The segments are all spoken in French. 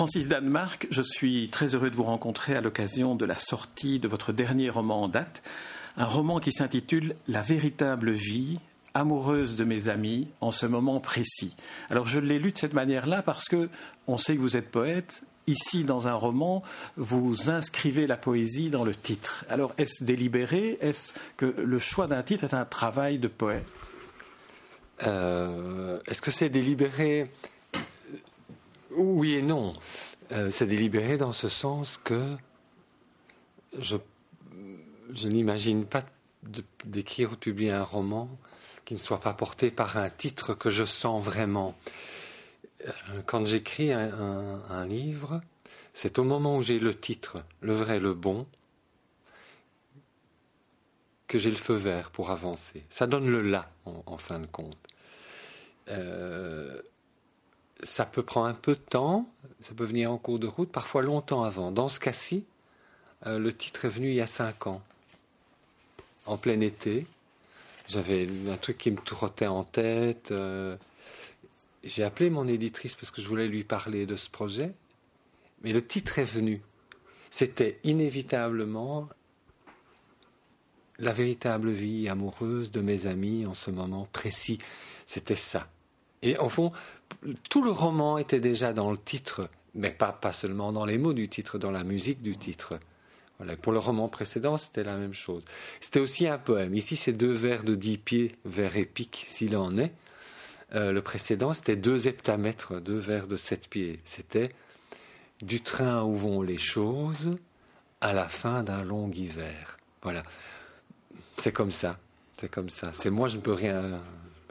Francis Danemark, je suis très heureux de vous rencontrer à l'occasion de la sortie de votre dernier roman en date, un roman qui s'intitule La véritable vie, amoureuse de mes amis en ce moment précis. Alors je l'ai lu de cette manière-là parce que on sait que vous êtes poète. Ici, dans un roman, vous inscrivez la poésie dans le titre. Alors, est-ce délibéré? Est-ce que le choix d'un titre est un travail de poète? Euh, Est-ce que c'est délibéré? Oui et non. Euh, c'est délibéré dans ce sens que je, n'imagine pas d'écrire ou de publier un roman qui ne soit pas porté par un titre que je sens vraiment. Euh, quand j'écris un, livre, c'est au moment où j'ai le titre, le vrai, le bon, que j'ai le feu vert pour avancer. Ça donne le là, en, fin de compte. Euh, ça peut prendre un peu de temps, ça peut venir en cours de route, parfois longtemps avant. Dans ce cas-ci, euh, le titre est venu il y a cinq ans, en plein été. J'avais un truc qui me trottait en tête. Euh, j'ai appelé mon éditrice parce que je voulais lui parler de ce projet. Mais le titre est venu. C'était inévitablement la véritable vie amoureuse de mes amis en ce moment précis. C'était ça. Et en fond, tout le roman était déjà dans le titre, mais pas, pas seulement dans les mots du titre, dans la musique du titre. Pour le roman précédent, c'était la même chose. C'était aussi un poème. Ici, c'est deux vers de dix pieds, vers épique s'il en est. Euh, le précédent, c'était deux heptamètres, deux vers de sept pieds. C'était du train où vont les choses à la fin d'un long hiver. Voilà. C'est comme ça. C'est comme ça. C'est moi, je ne peux rien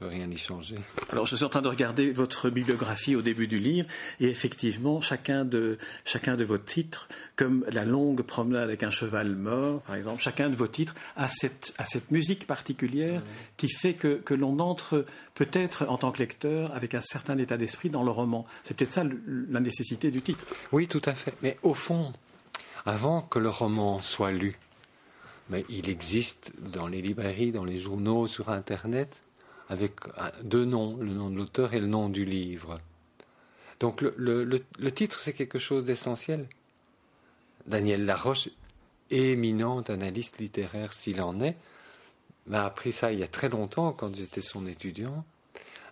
rien y changer. Alors, je suis en train de regarder votre bibliographie au début du livre, et effectivement, chacun de, chacun de vos titres, comme La longue promenade avec un cheval mort, par exemple, chacun de vos titres a cette, a cette musique particulière qui fait que, que l'on entre peut-être en tant que lecteur avec un certain état d'esprit dans le roman. C'est peut-être ça la nécessité du titre. Oui, tout à fait. Mais au fond, avant que le roman soit lu, mais il existe dans les librairies, dans les journaux, sur Internet, avec deux noms, le nom de l'auteur et le nom du livre. Donc le, titre, c'est quelque chose d'essentiel. Daniel Laroche, éminent analyste littéraire s'il en est, m'a appris ça il y a très longtemps quand j'étais son étudiant.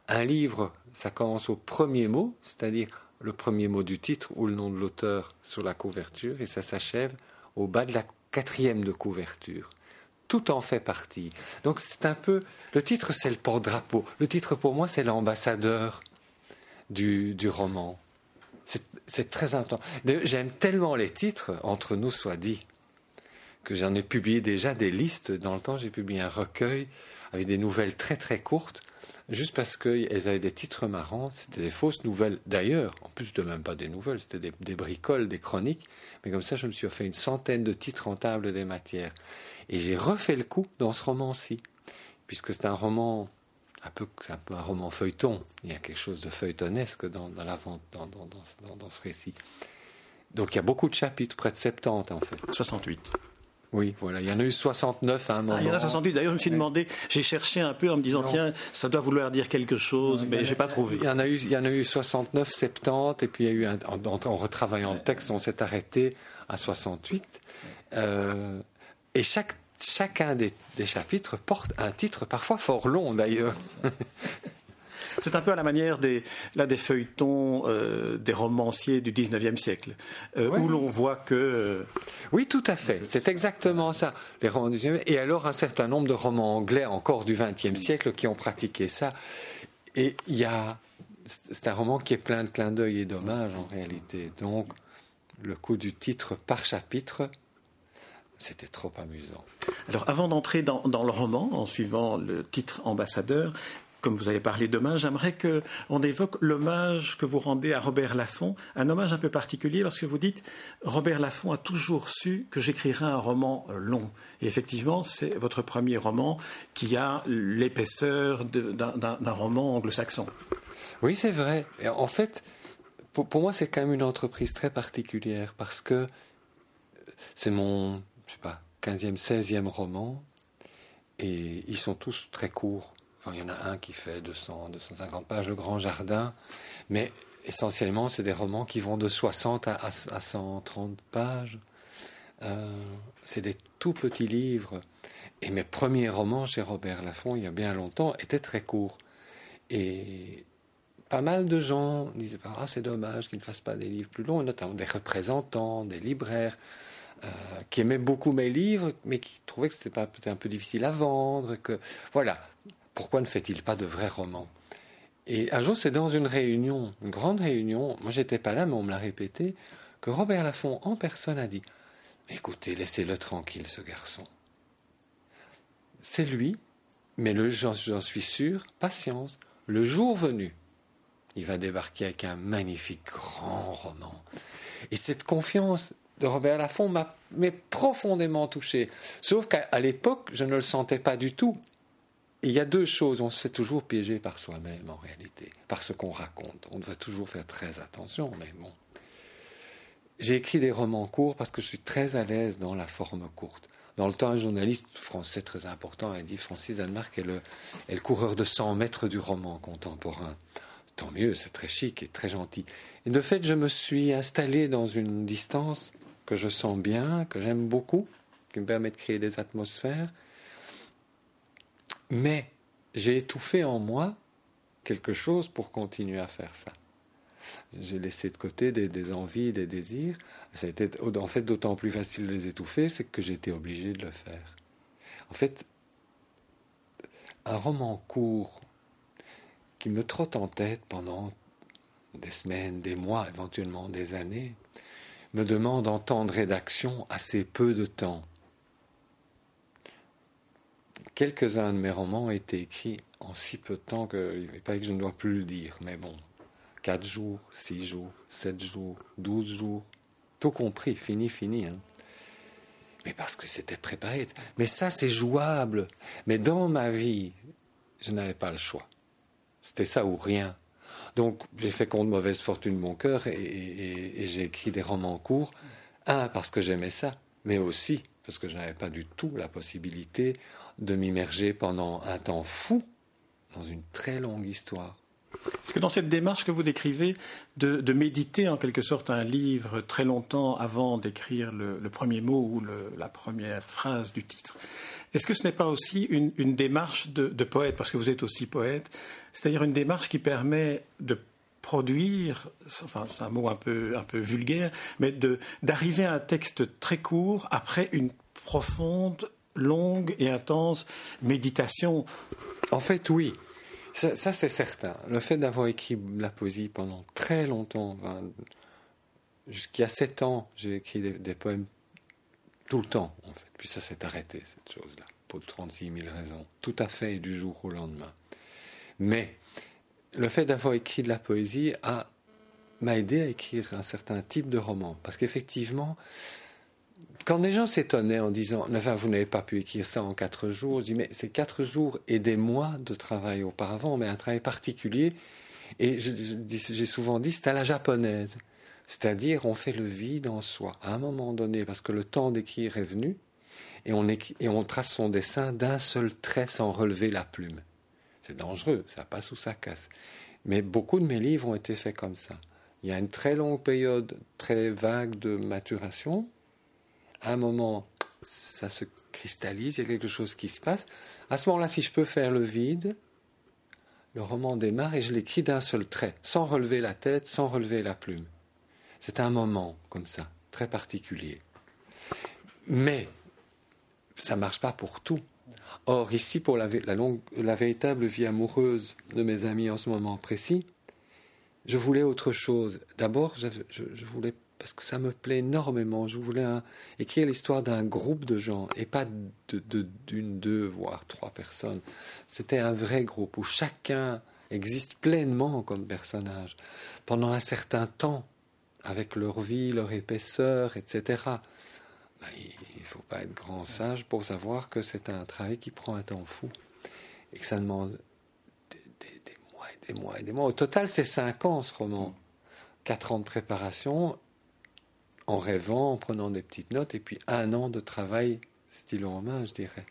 Un livre, ça commence au premier mot, c'est-à-dire le premier mot du titre ou le nom de l'auteur sur la couverture, et ça s'achève au bas de la quatrième de couverture tout en fait partie. Donc c'est un peu le titre, c'est le porte-drapeau. Le titre pour moi, c'est l'ambassadeur du, du roman. C'est très important. J'aime tellement les titres, entre nous soit dit, que j'en ai publié déjà des listes. Dans le temps, j'ai publié un recueil avec des nouvelles très très courtes, juste parce qu'elles avaient des titres marrants. C'était des fausses nouvelles d'ailleurs, en plus de même pas des nouvelles, c'était des, des, bricoles, des chroniques. Mais comme ça, je me suis fait une centaine de titres en table des matières. Et j'ai refait le coup dans ce roman-ci, puisque c'est un roman un peu, un peu un roman feuilleton. Il y a quelque chose de feuilletonesque dans, dans, la, dans, dans, dans, ce récit. Donc il y a beaucoup de chapitres, près de 70 en fait. 68. Oui, voilà, il y en a eu 69 à un moment. Ah, il y en a 68. D'ailleurs, je me suis demandé, j'ai cherché un peu en me disant, tiens, ça doit vouloir dire quelque chose, mais j'ai pas trouvé. Il y en a eu, il y en a eu 69, 70, et puis il y a eu, un, en, en, retravaillant le texte, on s'est arrêté à 68. Euh, et chaque, chacun des, chapitres porte un titre, parfois fort long d'ailleurs. C'est un peu à la manière des, là, des feuilletons euh, des romanciers du 19e siècle, euh, où l'on voit que... Euh, oui, tout à fait. C'est exactement ça. Les romans du 19e, et alors un certain nombre de romans anglais encore du 20e siècle qui ont pratiqué ça. Et il y a... C'est un roman qui est plein de clins d'œil et d'hommages en réalité. Donc, le coup du titre par chapitre c'était trop amusant. Alors, avant d'entrer dans, le roman, en suivant le titre ambassadeur, comme vous avez parlé demain, j'aimerais qu'on évoque l'hommage que vous rendez à Robert Laffont, un hommage un peu particulier parce que vous dites Robert Laffont a toujours su que j'écrirais un roman long. Et effectivement, c'est votre premier roman qui a l'épaisseur d'un roman anglo-saxon. Oui, c'est vrai. en fait, pour, pour moi, c'est quand même une entreprise très particulière parce que c'est mon je sais pas, 15e, 16e roman, et ils sont tous très courts. il y en a un qui fait 200, 250 pages, Le Grand Jardin, mais essentiellement, c'est des romans qui vont de 60 à, 130 pages. Euh, c'est des tout petits livres. Et mes premiers romans chez Robert Laffont, il y a bien longtemps, étaient très courts. Et pas mal de gens disaient Ah, c'est dommage qu'ils ne fassent pas des livres plus longs, notamment des représentants, des libraires, euh, qui aimaient beaucoup mes livres, mais qui trouvaient que c'était peut-être un peu difficile à vendre. Que, voilà, pourquoi ne fait-il pas de vrais romans? Et un jour, c'est dans une réunion, une grande réunion, moi j'étais pas là, mais on me l'a répété, que Robert Laffont en personne a dit Écoutez, laissez-le tranquille, ce garçon. C'est lui, mais j'en suis sûr, patience, le jour venu, il va débarquer avec un magnifique grand roman. Et cette confiance de Robert Laffont m'a profondément touché. Sauf qu'à l'époque, je ne le sentais pas du tout. il y a deux choses, on se fait toujours piéger par soi-même en réalité, par ce qu'on raconte. On doit toujours faire très attention, mais bon. J'ai écrit des romans courts parce que je suis très à l'aise dans la forme courte. Dans le temps, un journaliste français très important a dit Francis Danemark est le, le coureur de 100 mètres du roman contemporain tant mieux, c'est très chic et très gentil. Et de fait, je me suis installé dans une distance que je sens bien, que j'aime beaucoup, qui me permet de créer des atmosphères. Mais j'ai étouffé en moi quelque chose pour continuer à faire ça. J'ai laissé de côté des, envies, des désirs. Ça a été en fait d'autant plus facile de les étouffer, c'est que j'étais obligé de le faire. En fait, un roman court qui me trotte en tête pendant des semaines, des mois, éventuellement des années, me demande en temps de rédaction assez peu de temps. Quelques-uns de mes romans ont été écrits en si peu de temps qu'il pas que je ne dois plus le dire, mais bon, quatre jours, six jours, sept jours, douze jours, tout compris, fini, fini. Hein. Mais parce que c'était préparé. Mais ça, c'est jouable. Mais dans ma vie, je n'avais pas le choix. C'était ça ou rien. Donc j'ai fait compte mauvaise fortune mon cœur et, j'ai écrit des romans courts. Un, parce que j'aimais ça, mais aussi parce que je n'avais pas du tout la possibilité de m'immerger pendant un temps fou dans une très longue histoire. Est-ce que dans cette démarche que vous décrivez, de, méditer en quelque sorte un livre très longtemps avant d'écrire le, premier mot ou la première phrase du titre, est-ce que ce n'est pas aussi une, démarche de, poète, parce que vous êtes aussi poète, c'est-à-dire une démarche qui permet de produire, enfin c'est un mot un peu, un peu vulgaire, mais d'arriver à un texte très court après une profonde, longue et intense méditation En fait, oui. Ça, c'est certain. Le fait d'avoir écrit la poésie pendant très longtemps, jusqu'à sept ans, j'ai écrit des poèmes tout le temps, en fait. Puis ça s'est arrêté, cette chose-là, pour 36 000 raisons, tout à fait du jour au lendemain. Mais le fait d'avoir écrit de la poésie m'a aidé à écrire un certain type de roman. Parce qu'effectivement, quand des gens s'étonnaient en disant enfin, Vous n'avez pas pu écrire ça en quatre jours, je dis Mais c'est quatre jours et des mois de travail auparavant, mais un travail particulier. Et j'ai souvent dit C'est à la japonaise. C'est-à-dire, on fait le vide en soi, à un moment donné, parce que le temps d'écrire est venu, et on trace son dessin d'un seul trait sans relever la plume. C'est dangereux, ça passe ou ça casse. Mais beaucoup de mes livres ont été faits comme ça. Il y a une très longue période très vague de maturation. À un moment, ça se cristallise, il y a quelque chose qui se passe. À ce moment-là, si je peux faire le vide, le roman démarre et je l'écris d'un seul trait, sans relever la tête, sans relever la plume. C'est un moment comme ça, très particulier. Mais ça ne marche pas pour tout. Or, ici, pour la, la, véritable vie amoureuse de mes amis en ce moment précis, je voulais autre chose. D'abord, je, voulais, parce que ça me plaît énormément, je voulais écrire l'histoire d'un groupe de gens et pas d'une, deux, voire trois personnes. C'était un vrai groupe où chacun existe pleinement comme personnage pendant un certain temps avec leur vie, leur épaisseur, etc. il ne faut pas être grand sage pour savoir que c'est un travail qui prend un temps fou et que ça demande des, mois et des mois et des mois. Au total, c'est cinq ans ce roman. Quatre ans de préparation, en rêvant, en prenant des petites notes, et puis un an de travail stylo en main, je dirais.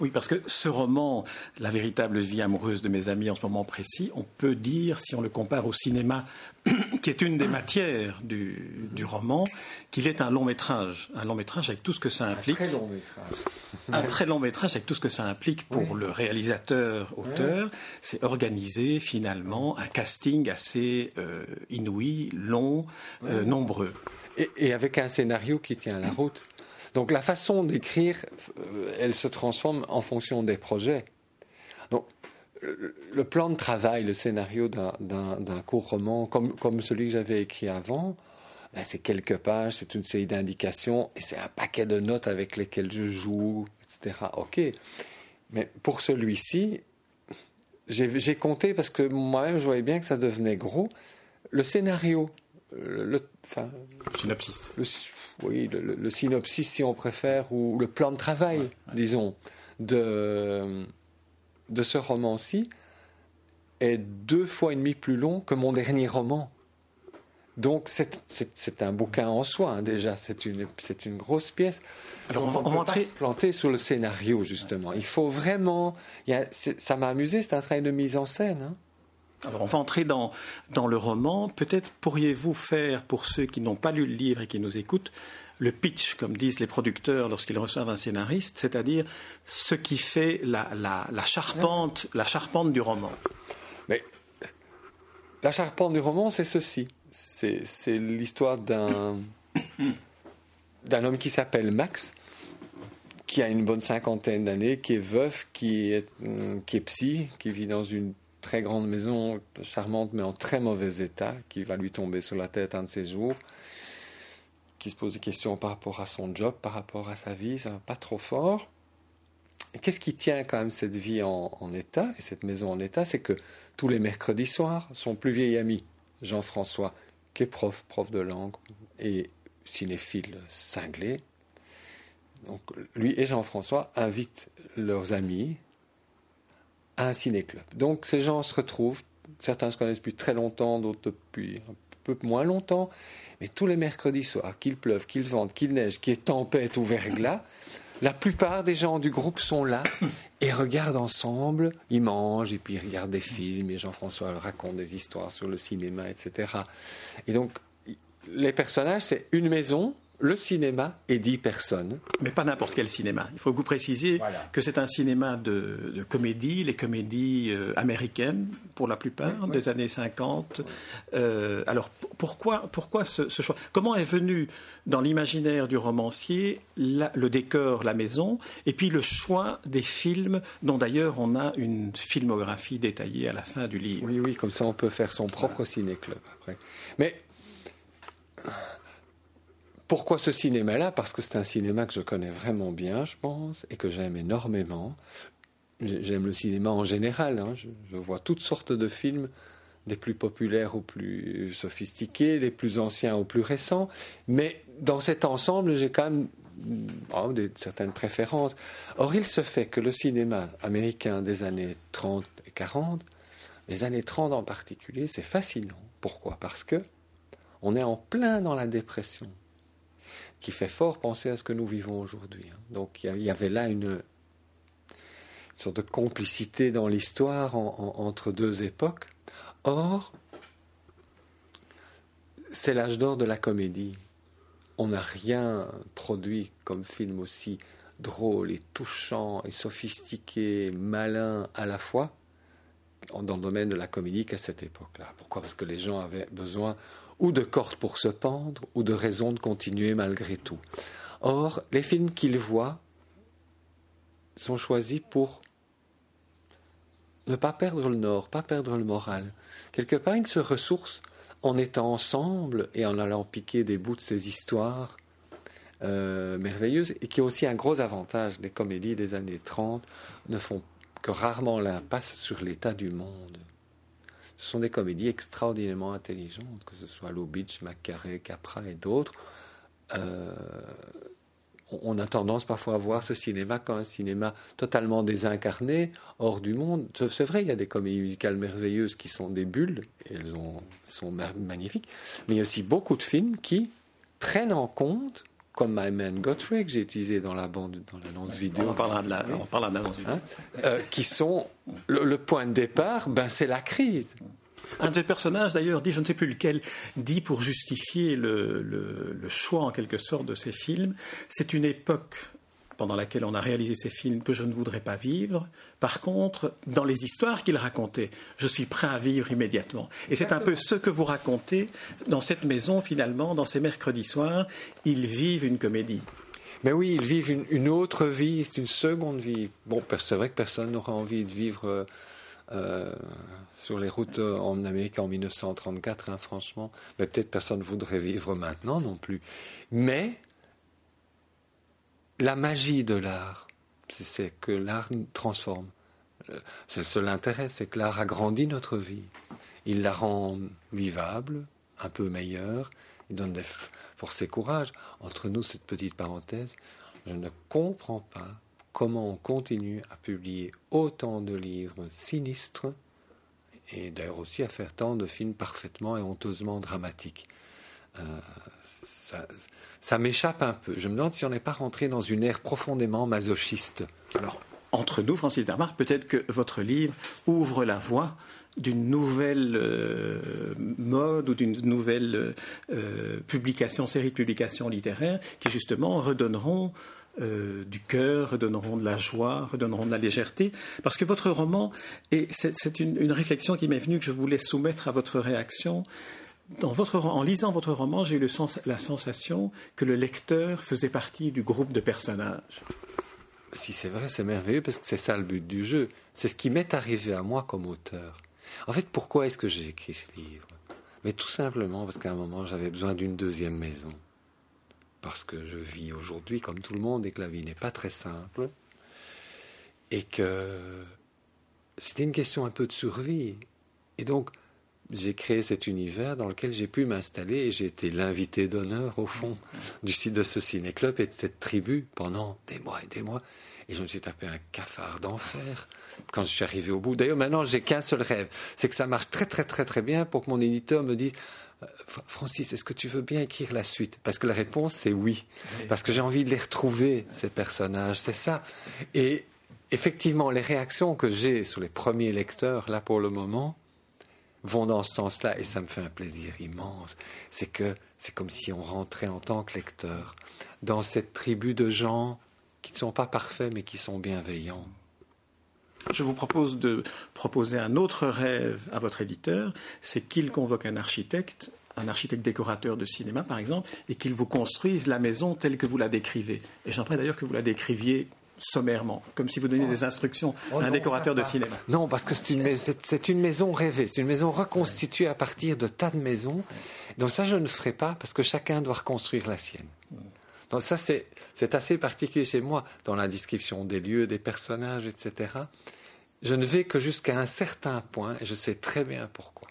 Oui, parce que ce roman, La véritable vie amoureuse de mes amis en ce moment précis, on peut dire, si on le compare au cinéma, qui est une des matières du, du roman, qu'il est un long métrage. Un long métrage avec tout ce que ça implique. Un très long métrage. un très long métrage avec tout ce que ça implique pour le réalisateur, auteur. C'est organiser finalement un casting assez euh, inouï, long, euh, nombreux. Et, et, avec un scénario qui tient la route. Donc la façon d'écrire, euh, elle se transforme en fonction des projets. Donc le plan de travail, le scénario d'un court roman, comme, comme celui que j'avais écrit avant, ben c'est quelques pages, c'est une série d'indications et c'est un paquet de notes avec lesquelles je joue, etc. Ok. Mais pour celui-ci, j'ai compté parce que moi-même je voyais bien que ça devenait gros. Le scénario, le, enfin, synopsis. Le, oui, le, le, synopsis si on préfère, ou le plan de travail, ouais, ouais. disons, de, de ce roman-ci est deux fois et demi plus long que mon dernier roman. Donc c'est un bouquin en soi hein, déjà, c'est une, une grosse pièce. Alors on, va, on, on va entrer... planter sur le scénario justement. Il faut vraiment, il y a, ça m'a amusé, c'est un travail de mise en scène. Hein. Alors on va entrer dans, dans le roman. Peut-être pourriez-vous faire, pour ceux qui n'ont pas lu le livre et qui nous écoutent, le pitch, comme disent les producteurs lorsqu'ils reçoivent un scénariste, c'est-à-dire ce qui fait la, la, la, charpente, la charpente du roman. Mais la charpente du roman, c'est ceci. C'est l'histoire d'un d'un homme qui s'appelle Max, qui a une bonne cinquantaine d'années, qui est veuf, qui est, qui est psy, qui vit dans une très grande maison charmante mais en très mauvais état, qui va lui tomber sur la tête un de ces jours, qui se pose des questions par rapport à son job, par rapport à sa vie, ça va pas trop fort. Qu'est-ce qui tient quand même cette vie en, en état et cette maison en état C'est que tous les mercredis soirs, son plus vieil ami, Jean-François, qui est prof, prof de langue et cinéphile cinglé, donc lui et Jean-François invitent leurs amis à un ciné-club. Donc ces gens se retrouvent, certains se connaissent depuis très longtemps, d'autres depuis un peu moins longtemps, mais tous les mercredis soirs, qu'il pleuve, qu'il vente, qu'il neige, qu'il y ait tempête ou verglas, la plupart des gens du groupe sont là et regardent ensemble, ils mangent et puis ils regardent des films et Jean-François raconte des histoires sur le cinéma, etc. Et donc, les personnages, c'est une maison, le cinéma et dix personnes. Mais pas n'importe quel cinéma. Il faut que vous précisiez voilà. que c'est un cinéma de, de, comédie, les comédies euh, américaines pour la plupart, oui, oui. des années 50. Euh, alors pourquoi, pourquoi ce, ce, choix? Comment est venu dans l'imaginaire du romancier la, le décor, la maison, et puis le choix des films, dont d'ailleurs on a une filmographie détaillée à la fin du livre? Oui, oui, comme ça on peut faire son propre voilà. ciné-club après. Mais pourquoi ce cinéma-là? Parce que c'est un cinéma que je connais vraiment bien, je pense, et que j'aime énormément. J'aime le cinéma en général. Hein. Je, vois toutes sortes de films, des plus populaires aux plus sophistiqués, les plus anciens aux plus récents. Mais dans cet ensemble, j'ai quand même oh, des, certaines préférences. Or, il se fait que le cinéma américain des années 30 et 40, les années 30 en particulier, c'est fascinant. Pourquoi? Parce que on est en plein dans la dépression qui fait fort penser à ce que nous vivons aujourd'hui. Donc il y avait là une, sorte de complicité dans l'histoire en, en, entre deux époques. Or, c'est l'âge d'or de la comédie. On n'a rien produit comme film aussi drôle et touchant et sophistiqué, malin à la fois dans le domaine de la comédie qu'à cette époque-là. Pourquoi? Parce que les gens avaient besoin ou de cordes pour se pendre, ou de raisons de continuer malgré tout. Or, les films qu'ils voient sont choisis pour ne pas perdre le nord, pas perdre le moral. Quelque part, ils se ressourcent en étant ensemble et en allant piquer des bouts de ces histoires euh, merveilleuses, et qui ont aussi un gros avantage. Les comédies des années 30 ne font que rarement l'impasse sur l'état du monde. Ce sont des comédies extraordinairement intelligentes, que ce soit Lubitsch, Macaré, Capra et d'autres. Euh, on a tendance parfois à voir ce cinéma comme un cinéma totalement désincarné, hors du monde. C'est vrai, il y a des comédies musicales merveilleuses qui sont des bulles, et elles, ont, elles sont magnifiques, mais il y a aussi beaucoup de films qui prennent en compte comme My Man Godfrey que j'ai utilisé dans la bande, dans l'annonce vidéo. On parlera de la, on parlera de l'annonce vidéo. Hein, euh, qui sont le, point de départ, ben c'est la crise. Un des personnages, d'ailleurs, dit, je ne sais plus lequel, dit pour justifier le, le choix en quelque sorte de ces films, c'est une époque pendant laquelle on a réalisé ces films que je ne voudrais pas vivre. Par contre, dans les histoires qu'il racontait, je suis prêt à vivre immédiatement. Et c'est un peu ce que vous racontez dans cette maison, finalement, dans ces mercredis soirs. Ils vivent une comédie. Mais oui, ils vivent une, autre vie, c'est une seconde vie. Bon, c'est vrai que personne n'aura envie de vivre euh, euh, sur les routes euh, en Amérique en 1934, hein, franchement. Mais peut-être personne ne voudrait vivre maintenant non plus. Mais la magie de l'art, c'est que l'art transforme. Euh, c'est le seul intérêt, c'est que l'art agrandit notre vie. Il la rend vivable, un peu meilleure, il donne des forces et courage. Entre nous, cette petite parenthèse, je ne comprends pas comment on continue à publier autant de livres sinistres et d'ailleurs aussi à faire tant de films parfaitement et honteusement dramatiques. Euh, ça, m'échappe un peu. Je me demande si on n'est pas rentré dans une ère profondément masochiste. Alors, entre nous, Francis Darmar, peut-être que votre livre ouvre la voie d'une nouvelle euh, mode ou d'une nouvelle euh, publication, série de publications littéraires qui justement redonneront du cœur, redonneront de la joie, redonneront de la légèreté, parce que votre roman, et c'est une, une, réflexion qui m'est venue que je voulais soumettre à votre réaction, en lisant votre roman, j'ai eu la sensation que le lecteur faisait partie du groupe de personnages. Si c'est vrai, c'est merveilleux parce que c'est ça le but du jeu. C'est ce qui m'est arrivé à moi comme auteur. En fait, pourquoi est-ce que j'ai écrit ce livre? Mais tout simplement parce qu'à un moment, j'avais besoin d'une deuxième maison. Parce que je vis aujourd'hui comme tout le monde et que la vie n'est pas très simple. Et que c'était une question un peu de survie. Et donc, j'ai créé cet univers dans lequel j'ai pu m'installer et j'ai été l'invité d'honneur au fond du site de ce ciné-club et de cette tribu pendant des mois et des mois. Et je me suis tapé un cafard d'enfer quand je suis arrivé au bout. D'ailleurs, maintenant, j'ai qu'un seul rêve. C'est que ça marche très, très, très, très bien pour que mon éditeur me dise euh, Francis, est-ce que tu veux bien écrire la suite? Parce que la réponse, c'est oui. Parce que j'ai envie de les retrouver, ces personnages. C'est ça. Et effectivement, les réactions que j'ai sur les premiers lecteurs, là, pour le moment, vont dans ce sens-là et ça me fait un plaisir immense. C'est que c'est comme si on rentrait en tant que lecteur dans cette tribu de gens qui ne sont pas parfaits mais qui sont bienveillants. Je vous propose de proposer un autre rêve à votre éditeur, c'est qu'il convoque un architecte, un architecte décorateur de cinéma par exemple, et qu'il vous construise la maison telle que vous la décrivez. Et j'aimerais d'ailleurs que vous la décriviez sommairement, comme si vous donniez des instructions à un décorateur de cinéma. Non, parce que c'est une, une, maison rêvée, c'est une maison reconstituée à partir de tas de maisons. Donc ça, je ne ferai pas, parce que chacun doit reconstruire la sienne. Donc ça, c'est assez particulier chez moi, dans la description des lieux, des personnages, etc. Je ne vais que jusqu'à un certain point, et je sais très bien pourquoi.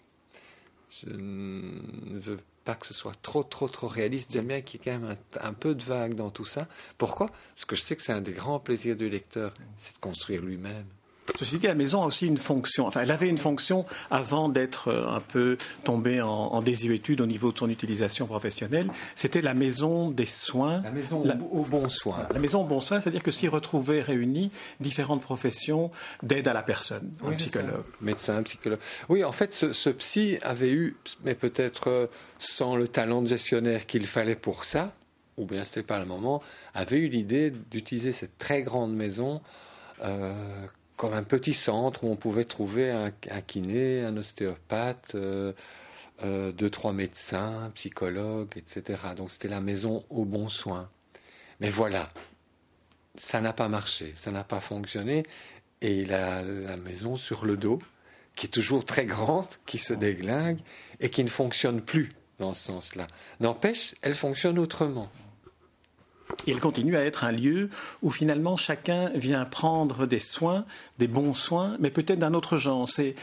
Je ne veux pas que ce soit trop, trop, trop réaliste. J'aime bien qu'il y ait quand même un, peu de vague dans tout ça. Pourquoi? Parce que je sais que c'est un des grands plaisirs du lecteur, c'est de construire lui-même. Ceci dit, la maison a aussi une fonction. Enfin, elle avait une fonction avant d'être euh, un peu tombée en, désuétude au niveau de son utilisation professionnelle. C'était la maison des soins. La maison au bon soin. La maison au bon soin, c'est-à-dire que s'y retrouvaient réunies différentes professions d'aide à la personne. un psychologue. Médecin, psychologue. Oui, en fait, ce, ce psy avait eu, mais peut-être euh, sans le talent de gestionnaire qu'il fallait pour ça, ou bien c'était pas le moment, avait eu l'idée d'utiliser cette très grande maison euh, comme un petit centre où on pouvait trouver un, kiné, un ostéopathe, euh, euh, deux, trois médecins, psychologues, etc. Donc c'était la maison aux bons soins. Mais voilà, ça n'a pas marché, ça n'a pas fonctionné. Et il a la maison sur le dos, qui est toujours très grande, qui se déglingue et qui ne fonctionne plus dans ce sens-là. N'empêche, elle fonctionne autrement il continue à être un lieu où finalement chacun vient prendre des soins, des bons soins, mais peut-être d'un autre genre. C'est,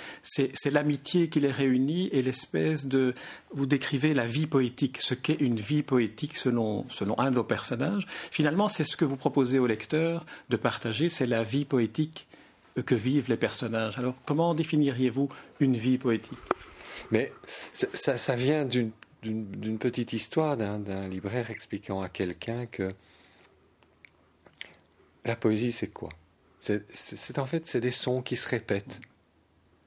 l'amitié qui les réunit et l'espèce de... Vous décrivez la vie poétique, ce qu'est une vie poétique selon, selon un de vos personnages. Finalement, c'est ce que vous proposez au lecteur de partager, c'est la vie poétique que vivent les personnages. Alors, comment définiriez-vous une vie poétique? Mais ça, ça vient d'une d'une petite histoire d'un libraire expliquant à quelqu'un que la poésie, c'est quoi? C'est en fait c'est des sons qui se répètent.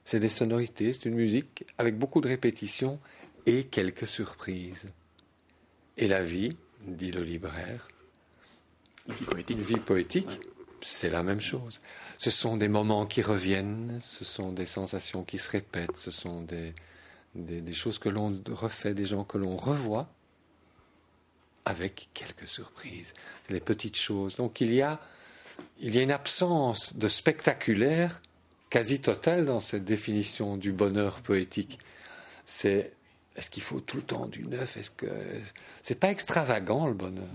C'est des sonorités, c'est une musique avec beaucoup de répétitions et quelques surprises. Et la vie, dit le libraire, une vie poétique, c'est la même chose. Ce sont des moments qui reviennent, ce sont des sensations qui se répètent, ce sont des, des, choses que l'on refait, des gens que l'on revoit, avec quelques surprises, les petites choses. Donc il y a, il y a une absence de spectaculaire quasi totale dans cette définition du bonheur poétique. C'est est-ce qu'il faut tout le temps du neuf? Est-ce que c'est pas extravagant le bonheur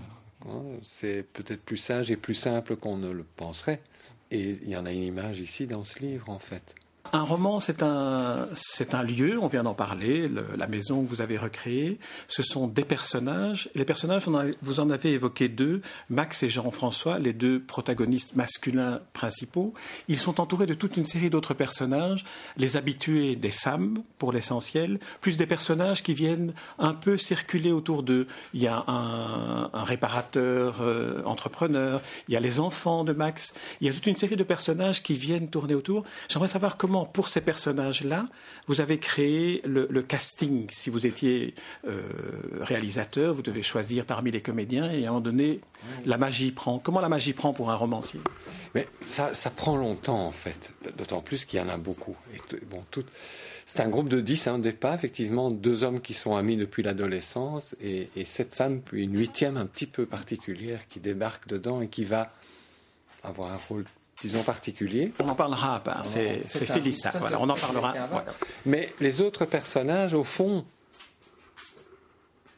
hein? C'est peut-être plus sage et plus simple qu'on ne le penserait. Et il y en a une image ici dans ce livre en fait. Un roman, c'est un, c'est un lieu, on vient d'en parler, la maison que vous avez recréée. Ce sont des personnages. Les personnages, vous en avez évoqué deux, Max et Jean-François, les deux protagonistes masculins principaux. Ils sont entourés de toute une série d'autres personnages, les habitués des femmes, pour l'essentiel, plus des personnages qui viennent un peu circuler autour d'eux. Il y a un, réparateur euh, entrepreneur, il y a les enfants de Max, il y a toute une série de personnages qui viennent tourner autour. J'aimerais savoir comment pour ces personnages-là, vous avez créé le, casting Si vous étiez euh, réalisateur, vous devez choisir parmi les comédiens et à un moment donné, la magie prend. Comment la magie prend pour un romancier? Mais ça, prend longtemps en fait, d'autant plus qu'il y en a beaucoup. bon, C'est un groupe de dix hein, au départ, effectivement, deux hommes qui sont amis depuis l'adolescence et, et cette femme, puis une huitième un petit peu particulière qui débarque dedans et qui va avoir un rôle disons, particulier. On en parlera, c'est Félissa, voilà, on en parlera. Mais les autres personnages, au fond,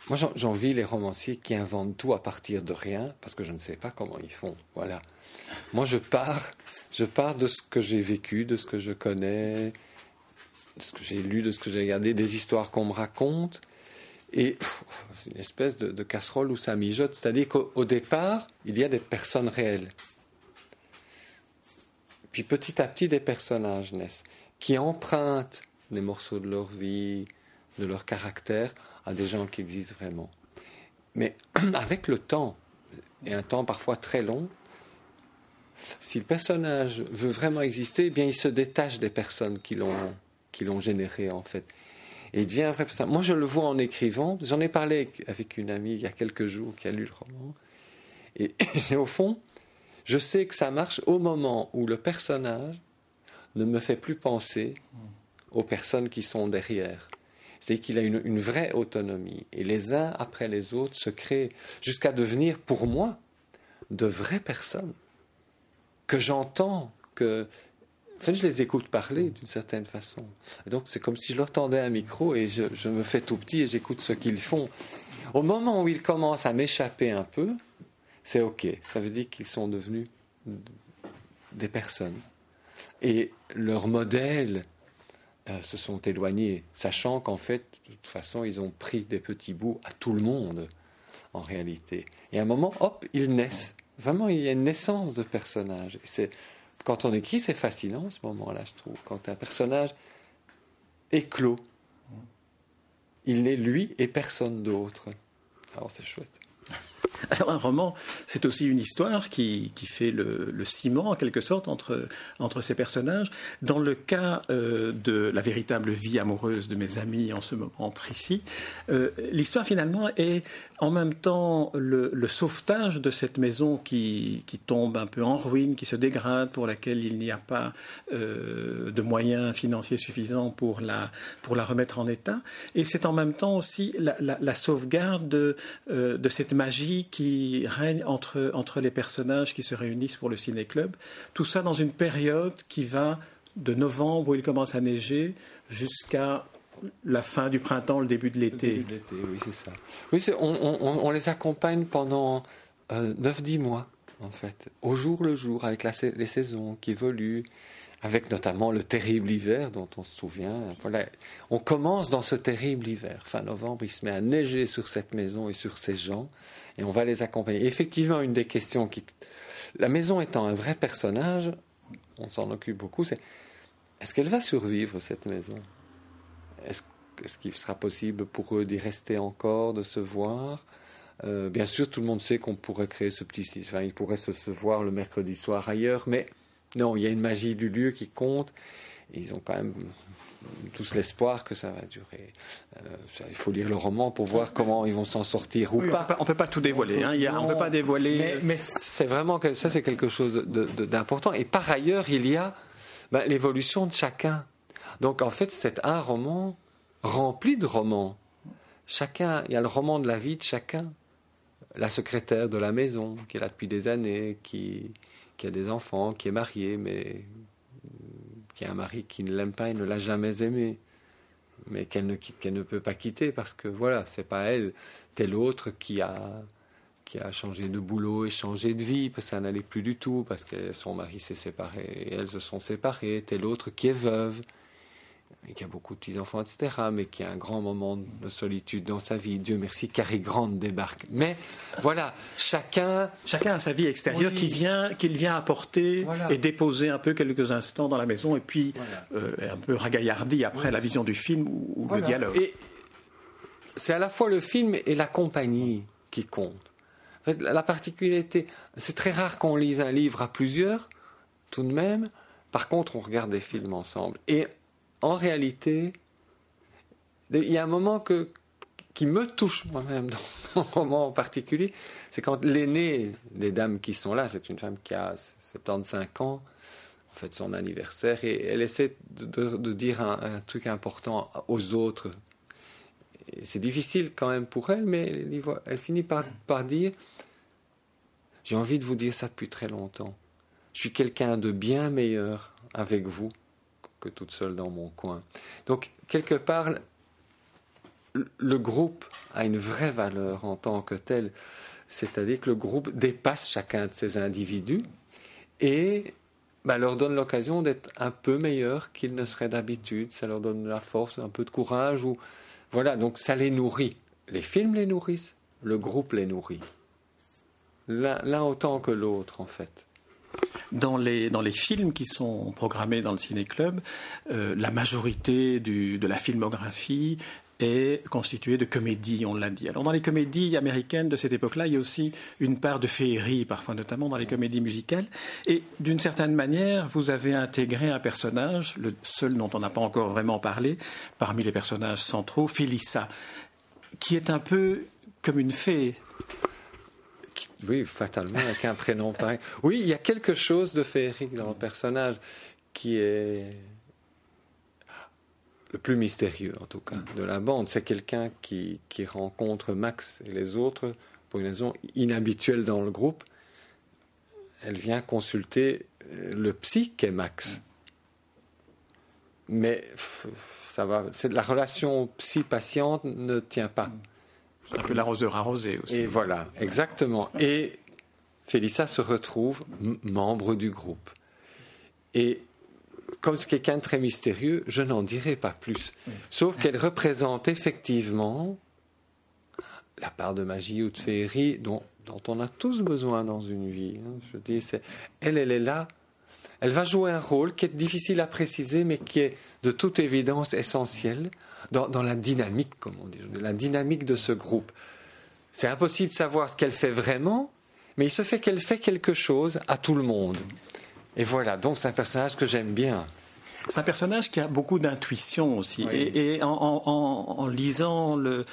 moi j'envie les romanciers qui inventent tout à partir de rien, parce que je ne sais pas comment ils font. Voilà. Moi je pars, je pars de ce que j'ai vécu, de ce que je connais, de ce que j'ai lu, de ce que j'ai regardé, des histoires qu'on me raconte. Et c'est une espèce de, de casserole où ça mijote. C'est-à-dire qu'au départ, il y a des personnes réelles. Petit à petit, des personnages naissent qui empruntent des morceaux de leur vie, de leur caractère à des gens qui existent vraiment. Mais avec le temps, et un temps parfois très long, si le personnage veut vraiment exister, eh bien il se détache des personnes qui l'ont qui l'ont généré en fait. Et il devient un vrai personnage. Moi je le vois en écrivant, j'en ai parlé avec une amie il y a quelques jours qui a lu le roman. Et, et au fond, je sais que ça marche au moment où le personnage ne me fait plus penser aux personnes qui sont derrière. C'est qu'il a une, vraie autonomie. Et les uns après les autres se créent jusqu'à devenir, pour moi, de vraies personnes que j'entends, que. Enfin, je les écoute parler d'une certaine façon. donc, c'est comme si je leur tendais un micro et je me fais tout petit et j'écoute ce qu'ils font. Au moment où ils commencent à m'échapper un peu, c'est OK. Ça veut dire qu'ils sont devenus des personnes. Et leurs modèles euh, se sont éloignés, sachant qu'en fait, de toute façon, ils ont pris des petits bouts à tout le monde, en réalité. Et à un moment, hop, ils naissent. Vraiment, il y a une naissance de personnages. C'est, quand on écrit, c'est fascinant ce moment-là, je trouve. Quand un personnage éclos, il n'est lui et personne d'autre. Alors c'est chouette. Alors un roman, c'est aussi une histoire qui, qui fait le, le, ciment en quelque sorte entre, entre ces personnages. Dans le cas euh, de la véritable vie amoureuse de mes amis en ce moment précis, euh, l'histoire finalement est en même temps le, le, sauvetage de cette maison qui, qui, tombe un peu en ruine, qui se dégrade, pour laquelle il n'y a pas euh, de moyens financiers suffisants pour la, pour la remettre en état. Et c'est en même temps aussi la, la, la sauvegarde de, de cette magie qui règne entre, entre les personnages qui se réunissent pour le ciné-club. Tout ça dans une période qui va de novembre où il commence à neiger jusqu'à la fin du printemps, le début de l'été. Oui, c'est ça. Oui, on, les accompagne pendant euh, 9-10 mois, en fait, au jour le jour, avec les saisons qui évoluent, avec notamment le terrible hiver dont on se souvient. Voilà. On commence dans ce terrible hiver. Fin novembre, il se met à neiger sur cette maison et sur ces gens, et on va les accompagner. effectivement, une des questions qui... La maison étant un vrai personnage, on s'en occupe beaucoup, c'est est-ce qu'elle va survivre, cette maison? Est-ce qu'il sera possible pour eux d'y rester encore, de se voir? Euh, Bien sûr, tout le monde sait qu'on pourrait créer ce petit enfin, ils pourraient se, se, voir le mercredi soir ailleurs, mais non, il y a une magie du lieu qui compte. ils ont quand même tous l'espoir que ça va durer. Euh, il faut lire le roman pour voir comment ils vont s'en sortir ou pas. On ne peut pas tout dévoiler. Hein. on peut pas dévoiler. Mais, c'est vraiment ça, c'est quelque chose d'important. Et par ailleurs, il y a ben, l'évolution de chacun. Donc en fait, c'est un roman rempli de romans. Chacun, il y a le roman de la vie de chacun. La secrétaire de la maison, qui est là depuis des années, qui, a des enfants, qui est mariée, mais qui a un mari qui ne l'aime pas et ne l'a jamais aimé, mais qu'elle ne, qu'elle ne peut pas quitter parce que voilà, c'est pas elle, tel autre qui a, qui a changé de boulot et changé de vie, parce que ça n'allait plus du tout, parce que son mari s'est séparé et elles se sont séparées, tel autre qui est veuve, et qui a beaucoup de petits-enfants, etc., mais qui a un grand moment de solitude dans sa vie. Dieu merci, Carrie Grant débarque. Mais voilà, chacun... Chacun a sa vie extérieure vient, qu'il vient apporter et déposer un peu quelques instants dans la maison, et puis euh, un peu ragaillardi après la vision du film ou, le dialogue. Et c'est à la fois le film et la compagnie qui comptent. La particularité, c'est très rare qu'on lise un livre à plusieurs, tout de même. Par contre, on regarde des films ensemble. Et en réalité, il y a un moment qui me touche moi-même dans un moment en particulier, c'est quand l'aînée des dames qui sont là, c'est une femme qui a 75 ans, en fait son anniversaire, et elle essaie de, dire un, truc important aux autres. C'est difficile quand même pour elle, mais elle, finit par dire, j'ai envie de vous dire ça depuis très longtemps. Je suis quelqu'un de bien meilleur avec vous que toute seule dans mon coin. Donc, quelque part, le groupe a une vraie valeur en tant que tel, c'est-à-dire que le groupe dépasse chacun de ces individus et bah, leur donne l'occasion d'être un peu meilleurs qu'ils ne seraient d'habitude. Ça leur donne la force, un peu de courage. Ou... Voilà, donc ça les nourrit. Les films les nourrissent, le groupe les nourrit. L'un autant que l'autre, en fait. Dans les, dans les films qui sont programmés dans le ciné-club, euh, la majorité de la filmographie est constituée de comédies, on l'a dit. Alors dans les comédies américaines de cette époque-là, il y a aussi une part de féerie, parfois notamment dans les comédies musicales. Et d'une certaine manière, vous avez intégré un personnage, le seul dont on n'a pas encore vraiment parlé, parmi les personnages centraux, Phylissa, qui est un peu comme une fée oui, fatalement, avec un prénom pareil. Oui, il y a quelque chose de féerique dans le personnage qui est le plus mystérieux, en tout cas, de la bande. C'est quelqu'un qui, qui rencontre Max et les autres pour une raison inhabituelle dans le groupe. Elle vient consulter euh, le psy qu'est Max. Mais ça va, la relation psy-patiente ne tient pas. C'est un peu l'arroseur arrosé aussi. Et voilà, exactement. Et Félissa se retrouve membre du groupe. Et comme c'est quelqu'un de très mystérieux, je n'en dirai pas plus. Sauf qu'elle représente effectivement la part de magie ou de féerie dont, dont on a tous besoin dans une vie. Hein. Je dis, elle, elle est là. Elle va jouer un rôle qui est difficile à préciser, mais qui est de toute évidence essentiel dans, la dynamique, comme on dit, la dynamique de ce groupe. C'est impossible de savoir ce qu'elle fait vraiment, mais il se fait qu'elle fait quelque chose à tout le monde. Et voilà, donc c'est un personnage que j'aime bien. C'est un personnage qui a beaucoup d'intuition aussi. Et, en, lisant le,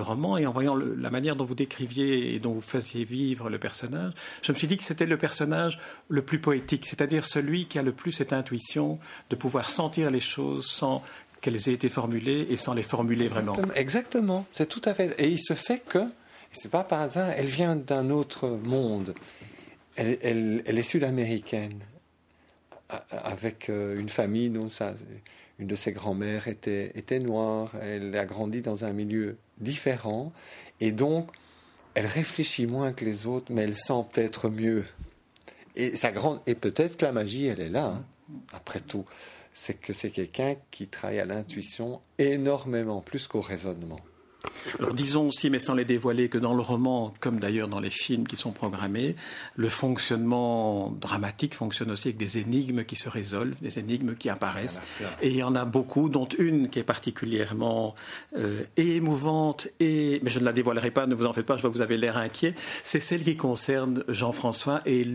roman et en voyant la manière dont vous décriviez et dont vous faisiez vivre le personnage, je me suis dit que c'était le personnage le plus poétique, c'est-à-dire celui qui a le plus cette intuition de pouvoir sentir les choses sans qu'elles aient été formulées et sans les formuler vraiment. Exactement, c'est tout à fait. Et il se fait que, c'est pas par hasard, elle vient d'un autre monde. Elle, est sud-américaine, avec euh, une famille dont ça, une de ses grand-mères était, était noire. Elle a grandi dans un milieu différent. Et donc, elle réfléchit moins que les autres, mais elle sent peut-être mieux. Et, grande, et peut-être que la magie, elle est là, hein, après tout c'est que c'est quelqu'un qui travaille à l'intuition énormément plus qu'au raisonnement. Alors disons aussi, mais sans les dévoiler, que dans le roman, comme d'ailleurs dans les films qui sont programmés, le fonctionnement dramatique fonctionne aussi avec des énigmes qui se résolvent, des énigmes qui apparaissent. Et il y en a beaucoup, dont une qui est particulièrement euh, émouvante, et, mais je ne la dévoilerai pas, ne vous en faites pas, je vois que vous avez l'air inquiet, c'est celle qui concerne Jean-François et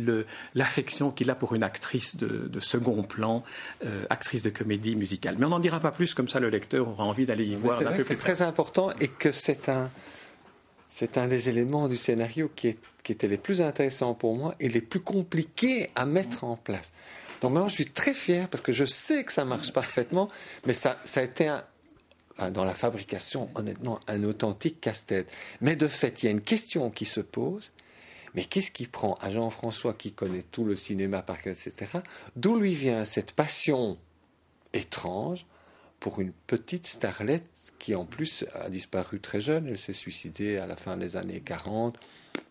l'affection qu'il a pour une actrice de, second plan, euh, actrice de comédie musicale. Mais on n'en dira pas plus, comme ça le lecteur aura envie d'aller y voir un peu C'est très important et que c'est un, c'est un des éléments du scénario qui, était les plus intéressants pour moi et les plus compliqués à mettre en place. Donc maintenant, je suis très fier parce que je sais que ça marche parfaitement, mais ça, ça a été dans la fabrication, honnêtement, un authentique casse-tête. Mais de fait, il y a une question qui se pose. Mais qu'est-ce qui prend à Jean-François qui connaît tout le cinéma par cœur, etc. D'où lui vient cette passion étrange pour une petite starlette qui en plus a disparu très jeune. Elle s'est suicidée à la fin des années 40.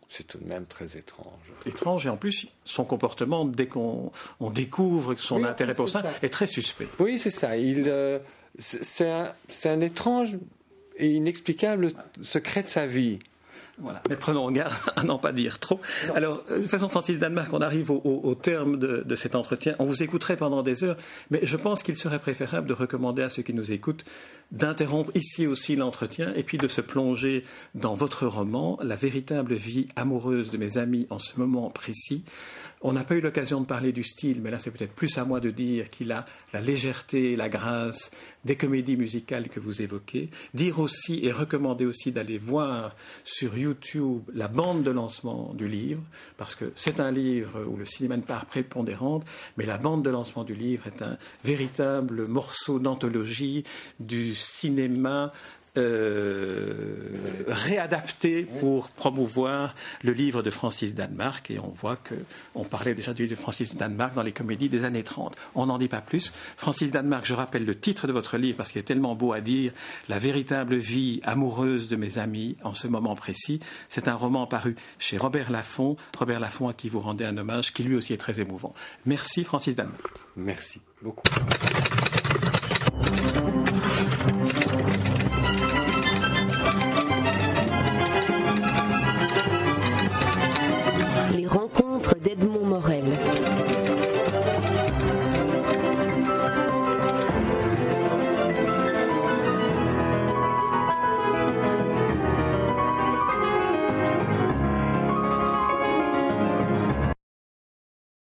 C'est tout de même très étrange. Étrange et en plus son comportement dès qu'on découvre son intérêt pour ça, est très suspect. Oui, c'est ça. Il euh, c'est un, étrange et inexplicable secret de sa vie. Voilà. Mais prenons garde à n'en pas dire trop. Alors, de toute façon, Francis Danemark, on arrive au, terme de, de, cet entretien. On vous écouterait pendant des heures, mais je pense qu'il serait préférable de recommander à ceux qui nous écoutent d'interrompre ici aussi l'entretien et puis de se plonger dans votre roman, La véritable vie amoureuse de mes amis en ce moment précis, on n'a pas eu l'occasion de parler du style, mais là c'est peut-être plus à moi de dire qu'il a la légèreté, la grâce des comédies musicales que vous évoquez. Dire aussi et recommander aussi d'aller voir sur YouTube la bande de lancement du livre, parce que c'est un livre où le cinéma ne part prépondérante, mais la bande de lancement du livre est un véritable morceau d'anthologie du cinéma euh, réadapté pour promouvoir le livre de Francis Danemark. Et on voit qu'on parlait déjà du livre de Francis Danemark dans les comédies des années 30. On n'en dit pas plus. Francis Danemark, je rappelle le titre de votre livre parce qu'il est tellement beau à dire La véritable vie amoureuse de mes amis en ce moment précis. C'est un roman paru chez Robert Laffont. Robert Laffont à qui vous rendez un hommage qui lui aussi est très émouvant. Merci Francis Danemark. Merci beaucoup.